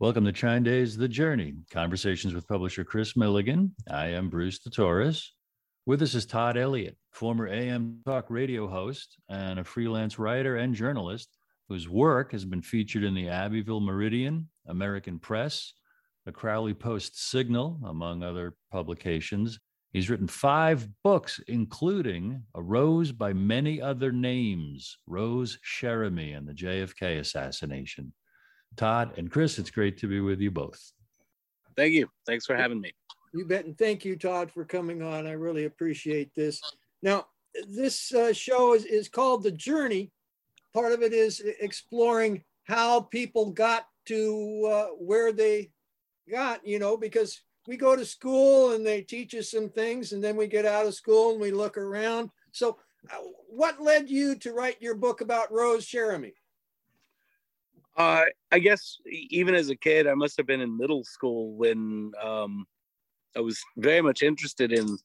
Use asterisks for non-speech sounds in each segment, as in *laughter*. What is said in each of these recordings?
Welcome to TrineDay's The Journey, conversations with publisher Kris Millegan. I am Bruce DeTorres. With us is Todd Elliott, former AM Talk radio host and a freelance writer and journalist whose work has been featured in the Abbeville Meridian, American Press, the Crowley Post Signal, among other publications. He's written five books, including A Rose by Many Other Names, Rose Cherami and the JFK Assassination. Todd and Chris, it's great to be with you both. Thank you. Thanks for having me. You bet. And thank you, Todd, for coming on. I really appreciate this. Now, this uh, show is, is called The Journey. Part of it is exploring how people got to uh, where they got, you know, because we go to school and they teach us some things, and then we get out of school and we look around. So, uh, what led you to write your book about Rose Cherami? Uh, I guess even as a kid, I must have been in middle school when um, I was very much interested in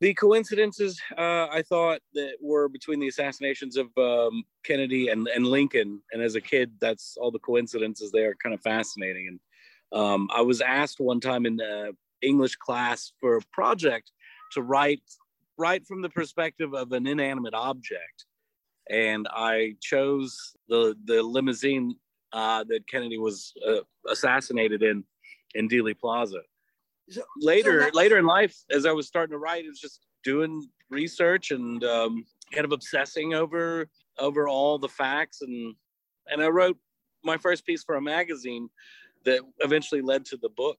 the coincidences uh, I thought that were between the assassinations of um, Kennedy and, and Lincoln. And as a kid, that's all the coincidences there are kind of fascinating. And um, I was asked one time in the English class for a project to write write from the perspective of an inanimate object and I chose the the limousine uh, that Kennedy was uh, assassinated in in Dealey Plaza. So, later, so later in life, as I was starting to write, it was just doing research and um, kind of obsessing over over all the facts, and and I wrote my first piece for a magazine that eventually led to the book.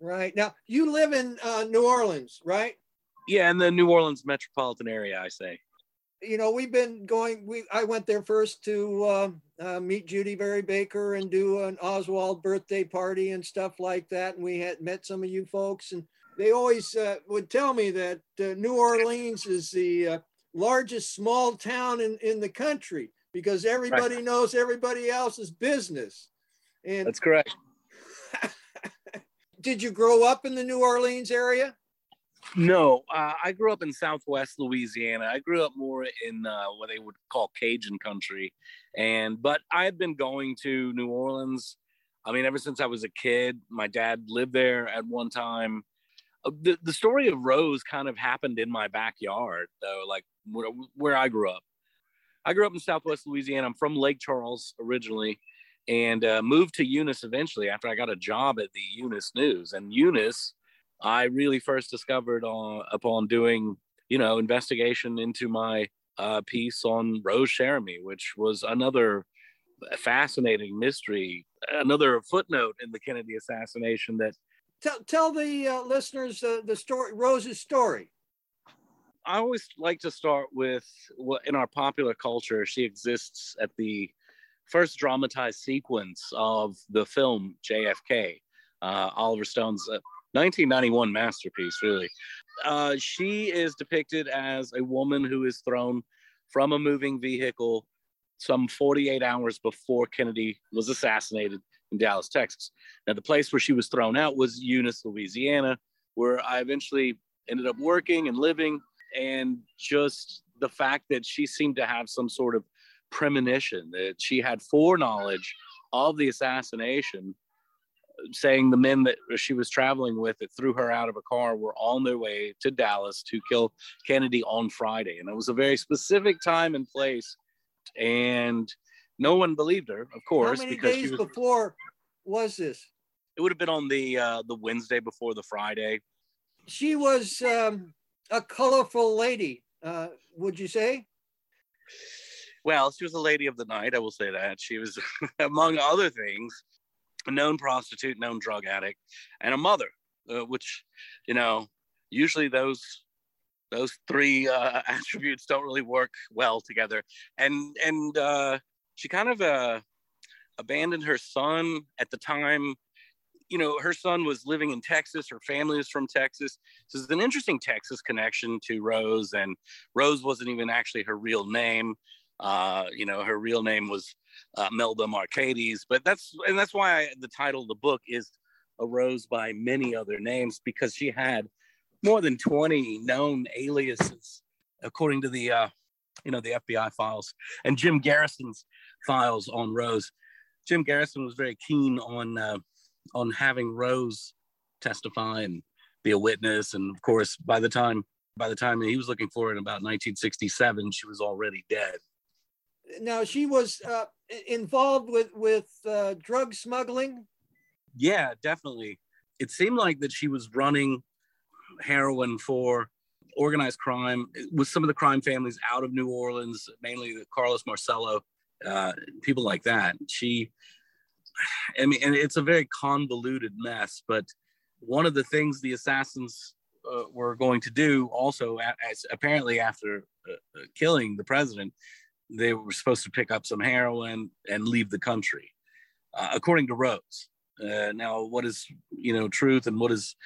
Right now, you live in uh, New Orleans, right? Yeah, in the New Orleans metropolitan area, I say you know, we've been going. We I went there first to uh, uh, meet Judy Vary Baker and do an Oswald birthday party and stuff like that. And we had met some of you folks, and they always uh, would tell me that uh, New Orleans is the uh, largest small town in in the country because everybody right. knows everybody else's business. And that's correct. *laughs* did you grow up in the New Orleans area? No, uh, I grew up in Southwest Louisiana. I grew up more in uh, what they would call Cajun country, and but I had been going to New Orleans. I mean, ever since I was a kid, my dad lived there at one time. Uh, the the story of Rose kind of happened in my backyard, though, like where, where I grew up. I grew up in Southwest Louisiana. I'm from Lake Charles originally, and uh, moved to Eunice eventually after I got a job at the Eunice News. And Eunice I really first discovered on, upon doing, you know, investigation into my uh, piece on Rose Cherami, which was another fascinating mystery, another footnote in the Kennedy assassination that. Tell, tell the uh, listeners uh, the story, Rose's story. I always like to start with what in our popular culture, she exists at the first dramatized sequence of the film JFK. Uh, Oliver Stone's uh, 1991 masterpiece, really. Uh, she is depicted as a woman who is thrown from a moving vehicle some 48 hours before Kennedy was assassinated in Dallas, Texas. Now, the place where she was thrown out was Eunice, Louisiana, where I eventually ended up working and living. And just the fact that she seemed to have some sort of premonition, that she had foreknowledge of the assassination saying the men that she was traveling with that threw her out of a car were on their way to Dallas to kill Kennedy on Friday. And it was a very specific time and place. And no one believed her, of course. How many days was, before was this? It would have been on the uh, the Wednesday before the Friday. She was um, a colorful lady, uh, would you say? Well, she was a lady of the night. I will say that she was, *laughs* among other things, a known prostitute, known drug addict, and a mother, uh, which, you know, usually those those three uh, *laughs* attributes don't really work well together. And and uh, she kind of uh, abandoned her son at the time. You know, her son was living in Texas. Her family is from Texas. So it's an interesting Texas connection to Rose. And Rose wasn't even actually her real name. Uh, you know, her real name was uh, Melba Marcades. But that's and that's why I, the title of the book is "A Rose by Many Other Names" because she had more than 20 known aliases, according to the uh, you know the FBI files and Jim Garrison's files on Rose. Jim Garrison was very keen on uh, on having Rose testify and be a witness. And of course, by the time by the time he was looking for it in about 1967, she was already dead. Now she was uh, involved with with uh, drug smuggling. Yeah, definitely. It seemed like that she was running heroin for organized crime with some of the crime families out of New Orleans, mainly Carlos Marcello, uh, people like that. She, I mean, and it's a very convoluted mess. But one of the things the assassins uh, were going to do, also, as apparently after uh, uh, killing the president, they were supposed to pick up some heroin and leave the country, uh, according to Rose. Uh, now, what is you know truth and what is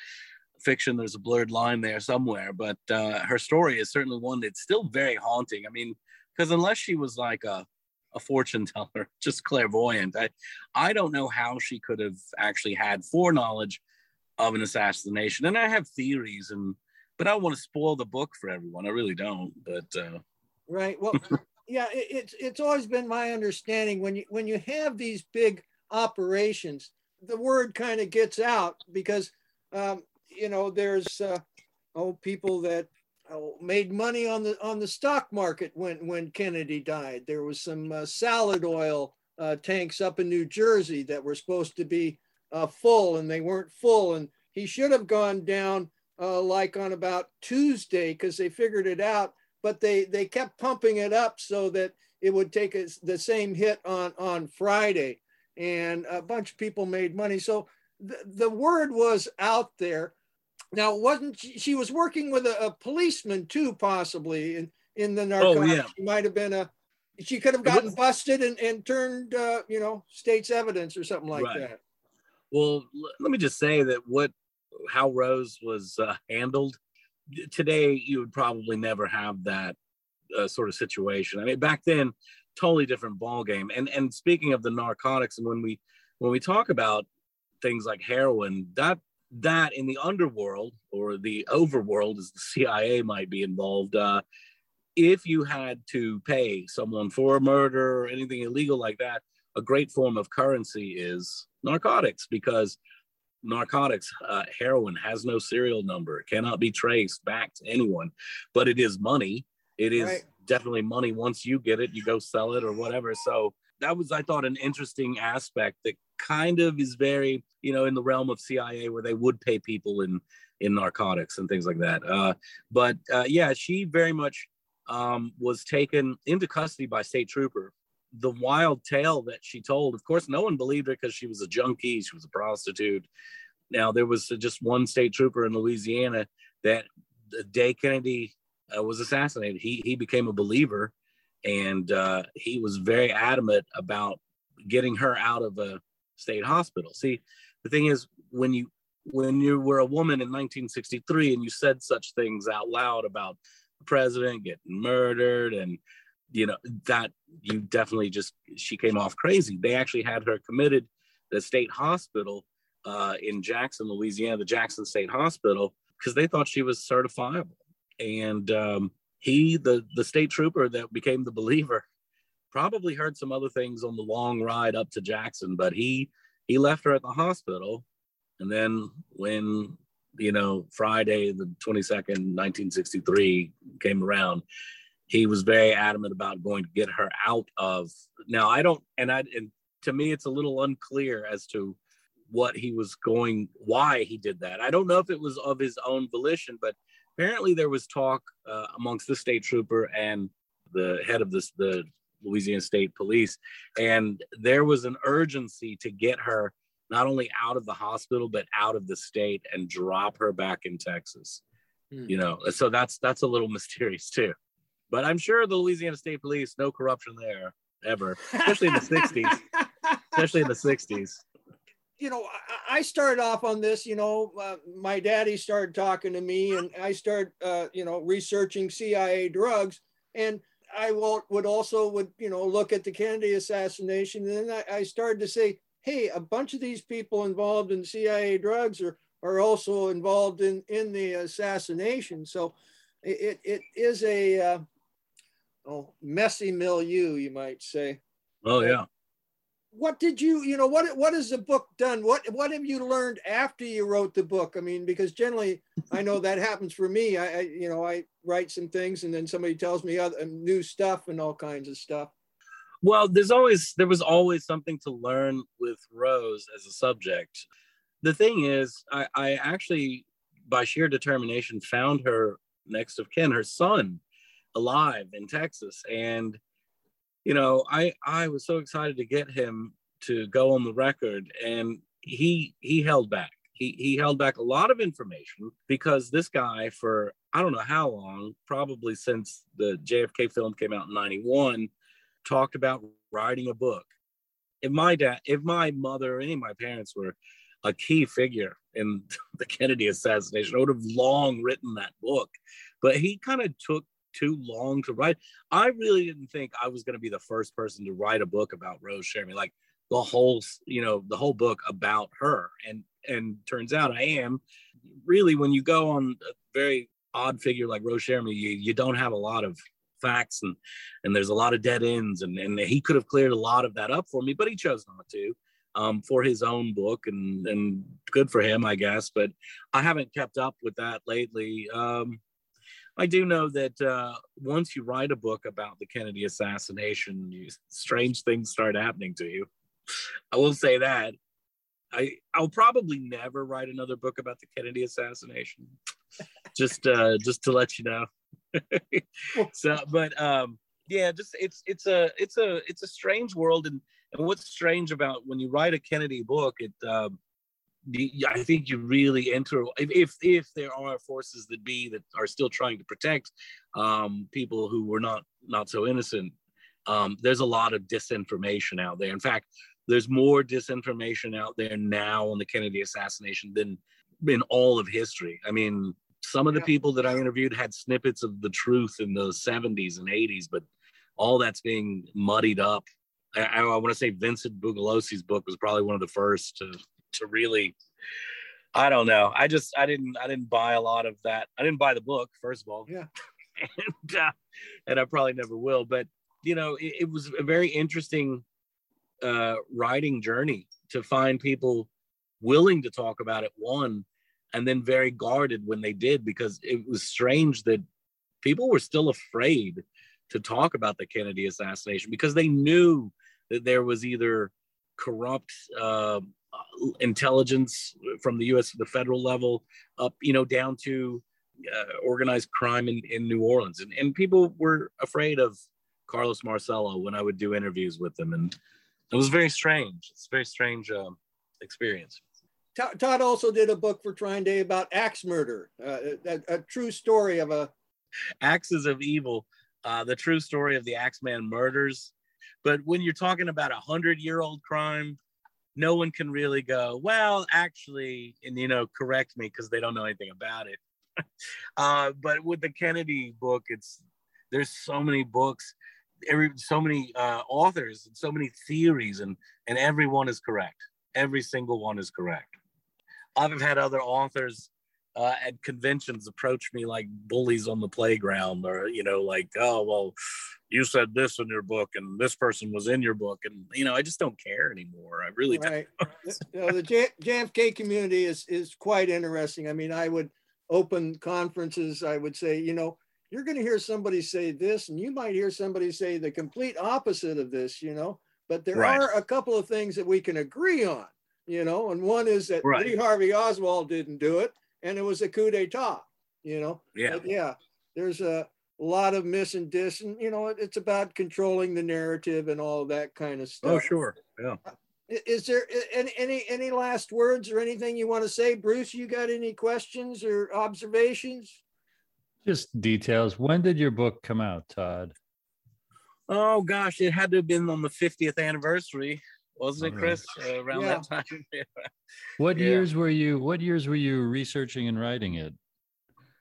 fiction? There's a blurred line there somewhere, but uh, her story is certainly one that's still very haunting. I mean, because unless she was like a a fortune teller, *laughs* just clairvoyant, I I don't know how she could have actually had foreknowledge of an assassination. And I have theories, and but I don't want to spoil the book for everyone. I really don't. But uh, right, well. Yeah, it, it's it's always been my understanding when you when you have these big operations, the word kind of gets out because um, you know there's uh, oh people that oh, made money on the on the stock market when when Kennedy died. There was some uh, salad oil uh, tanks up in New Jersey that were supposed to be uh, full and they weren't full, and he should have gone down uh, like on about Tuesday because they figured it out but they they kept pumping it up so that it would take a, the same hit on on Friday, and a bunch of people made money. So the, the word was out there. Now, wasn't she, she was working with a, a, policeman too, possibly in in the narcotics? Oh, yeah. She might have been a. She could have gotten busted and, and turned, uh, you know, state's evidence or something like right. that. Well, let me just say that what how Rose was uh, handled today you would probably never have that uh, sort of situation. I mean, back then, totally different ball game. And and speaking of the narcotics, and when we when we talk about things like heroin, that that in the underworld or the overworld, as the *laughs* CIA might be involved, uh, if you had to pay someone for a murder or anything illegal like that, a great form of currency is narcotics because narcotics, uh, heroin has no serial number, cannot be traced back to anyone, but it is money. It is right. definitely money. Once you get it, you go sell it or whatever. So that was, I thought, an interesting aspect that kind of is very, you know, in the realm of CIA where they would pay people in in narcotics and things like that. Uh, but uh, yeah, she very much um, was taken into custody by state trooper the wild tale that she told. Of course, no one believed her because she was a junkie, she was a prostitute. Now, there was just one state trooper in Louisiana that the day Kennedy uh, was assassinated, he, he became a believer and uh, he was very adamant about getting her out of a state hospital. See, the thing is, when you when you were a woman in 1963 and you said such things out loud about the president getting murdered and you know that you definitely just she came off crazy. They actually had her committed the state hospital uh, in jackson louisiana the jackson state hospital because they thought she was certifiable. And um, he the the state trooper that became the believer probably heard some other things on the long ride up to jackson but he he left her at the hospital. And then when you know friday the 22nd 1963 came around he was very adamant about going to get her out of now i don't and i and to me it's a little unclear as to what he was going why he did that. I don't know if it was of his own volition but apparently there was talk uh, amongst the state trooper and the head of this the louisiana state police and there was an urgency to get her not only out of the hospital but out of the state and drop her back in texas. Hmm. you know so that's that's a little *laughs* mysterious too but I'm sure the Louisiana State Police, no corruption there ever, especially in the 60s. *laughs* especially in the 60s. You know, I started off on this, you know, uh, my daddy started talking to me and I started, uh, you know, researching CIA drugs. And I would also would, you know, look at the Kennedy assassination. And then I, I started to say, hey, a bunch of these people involved in CIA drugs are, are also involved in, in the assassination. So it, it is a, uh, oh, messy milieu, you might say. Oh yeah. what did you you know what what has the book done? What what have you learned after you wrote the book? I mean because generally i know that happens for me. I, I, you know i write some things and then somebody tells me other new stuff and all kinds of stuff. Well there's always there was always something to learn with rose as a subject. The thing is i i actually by sheer determination found her next of kin her son alive in texas and you know, I I was so excited to get him to go on the record, and he he held back. He he held back a lot of information because this guy for I don't know how long, probably since the JFK film came out in '91, talked about writing a book. If my dad, if my mother, or any of my parents were a key figure in *laughs* the Kennedy assassination, I would have long written that book. But he kind of took too long to write. I really didn't think I was going to be the first person to write a book about Rose Cherami, like the whole, you know, the whole book about her. And and turns out I am. Really, when you go on a very odd figure like Rose Cherami, you, you don't have a lot of facts and and there's a lot of dead ends and and he could have cleared a lot of that up for me, but he chose not to. Um, for his own book and and good for him, I guess. But I haven't kept up with that lately. Um, I do know that uh, once you write a book about the Kennedy assassination, you, strange things start happening to you. I will say that. I I'll probably never write another book about the Kennedy assassination. just uh, just to let you know. *laughs* so, but um, yeah, just it's it's a it's a it's a strange world, and and what's strange about when you write a Kennedy book, it um, I think you really enter if if there are forces that be that are still trying to protect um, people who were not not so innocent. Um, there's a lot of disinformation out there. In fact, there's more disinformation out there now on the Kennedy assassination than in all of history. I mean, some of the people that I interviewed had snippets of the truth in the 70s and 80s, but all that's being muddied up. I, I want to say Vincent Bugliosi's book was probably one of the first to to really I don't know. I just I didn't I didn't buy a lot of that. I didn't buy the book first of all. Yeah. *laughs* and, uh, and I probably never will. But you know, it, it was a very interesting uh, writing journey to find people willing to talk about it. One, and then very guarded when they did because it was strange that people were still afraid to talk about the Kennedy assassination because they knew that there was either corrupt uh, intelligence from the U.S. the federal level, up you know down to uh, organized crime in, in New Orleans, and and people were afraid of Carlos Marcello when I would do interviews with them, and it was very strange. It's a very strange um, experience. Todd also did a book for TrineDay about axe murder, uh, a, a, true story of a axes of evil, uh, the true story of the Axeman murders. But when you're talking about a hundred year old crime, no one can really go, well, actually, and you know, correct me because they don't know anything about it. *laughs* uh, but with the Kennedy book, it's there's so many books, every so many uh, authors, and so many theories, and and everyone is correct. Every single one is correct. I've had other authors uh, at conventions approach me like bullies on the playground, or you know, like, oh well, you said this in your book and this person was in your book and you know i just don't care anymore. I really right. don't *laughs* you know, the J- jfk community is is quite interesting. I mean i would open conferences. I would say you know you're going to hear somebody say this and you might hear somebody say the complete opposite of this you know? But there right. are a couple of things that we can agree on you know? And one is that right. lee harvey oswald didn't do it and it was a coup d'etat you know yeah but yeah there's a a lot of miss and dis, and you know, it's about controlling the narrative and all that kind of oh, stuff. Oh, sure, yeah. Is there any any any last words or anything you want to say, Bruce? You got any questions or observations? Just details. When did your book come out, Todd? Oh gosh, it had to have been on the 50th anniversary, wasn't it, Chris? Uh, around yeah. that time. *laughs* what yeah. years were you? What years were you researching and writing it?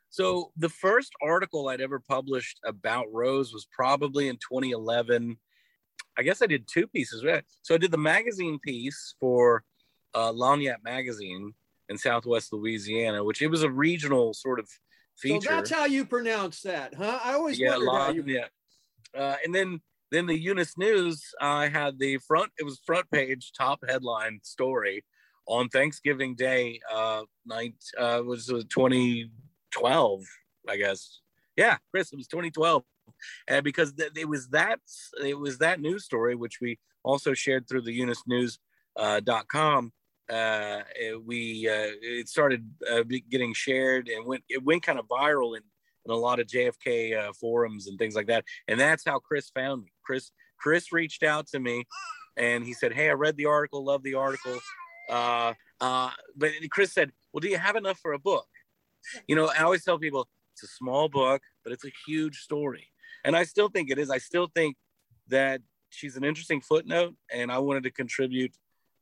So the first article I'd ever published about Rose was probably in 2011. I guess I did two pieces. Right? So I did the magazine piece for uh, Lagniappe magazine in Southwest Louisiana, which it was a regional sort of feature. So that's how you pronounce that, huh? I always yeah, wondered how you. Yeah. Uh, and then then the Eunice News, I had the front. It was front page, top headline story on Thanksgiving Day, uh, night uh, was 2012, I guess. Yeah, Chris, it was 2012, and because th- it was that it was that news story which we also shared through the Eunice News uh, dot com. Uh, we uh, it started uh, getting shared and went it went kind of viral in, in a lot of JFK uh, forums and things like that. And that's how Chris found me. Chris Chris reached out to me and he said, "Hey, I read the article, love the article." Uh, uh, but Chris said, "Well, do you have enough for a book?" You know, I always tell people it's a small book, but it's a huge story, and I still think it is. I still think that she's an interesting footnote, and I wanted to contribute,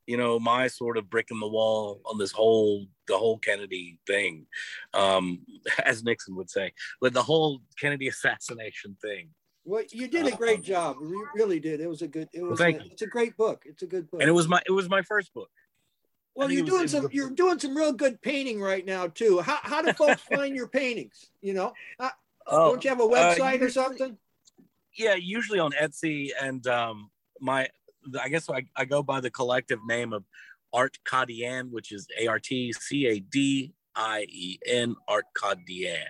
you know, my sort of brick in the wall on this whole the whole Kennedy thing, um, *laughs* as Nixon would say, but the whole Kennedy *laughs* assassination thing. Well, you did a great job. You really did. It was a good. It was. Well, a, it's a great book. It's a good book. And it was my it was my first book. Well, you're doing some you're doing some real good painting right now too. How how do folks *laughs* find your paintings? You know, how, oh, don't you have a website uh, or something? Yeah, usually on Etsy and um, my I guess I, I go by the collective name of Art Cadien, which is A R T C A D I E N Art Cadien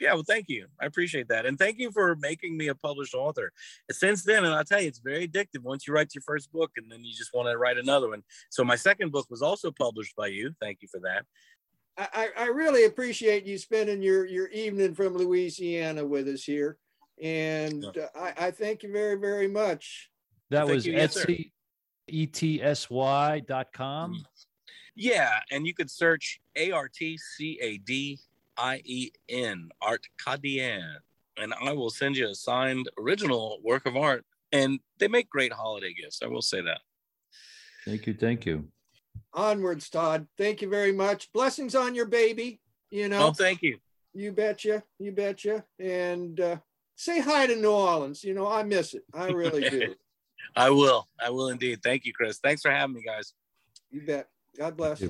yeah, well, thank you. I appreciate that. And thank you for making me a published author. Since then, and I'll tell you, it's very addictive once you write your first book and then you just want to write another one. So my second book was also published by you. Thank you for that. I, I really appreciate you spending your, your evening from Louisiana with us here. And yeah. I, I, thank you very, very much. That was you, Etsy, E-T-S-Y dot com. Yeah. And you could search A-R-T-C-A-D I E N, Art Cadien. And I will send you a signed original work of art. And they make great holiday gifts. I will say that. Thank you. Thank you. Onwards, Todd. Thank you very much. Blessings on your baby. You know. Oh, thank you. You betcha. You betcha. And uh, say hi to New Orleans. You know, I miss it. I really *laughs* do. I will. I will indeed. Thank you, Chris. Thanks for having me, guys. You bet. God bless.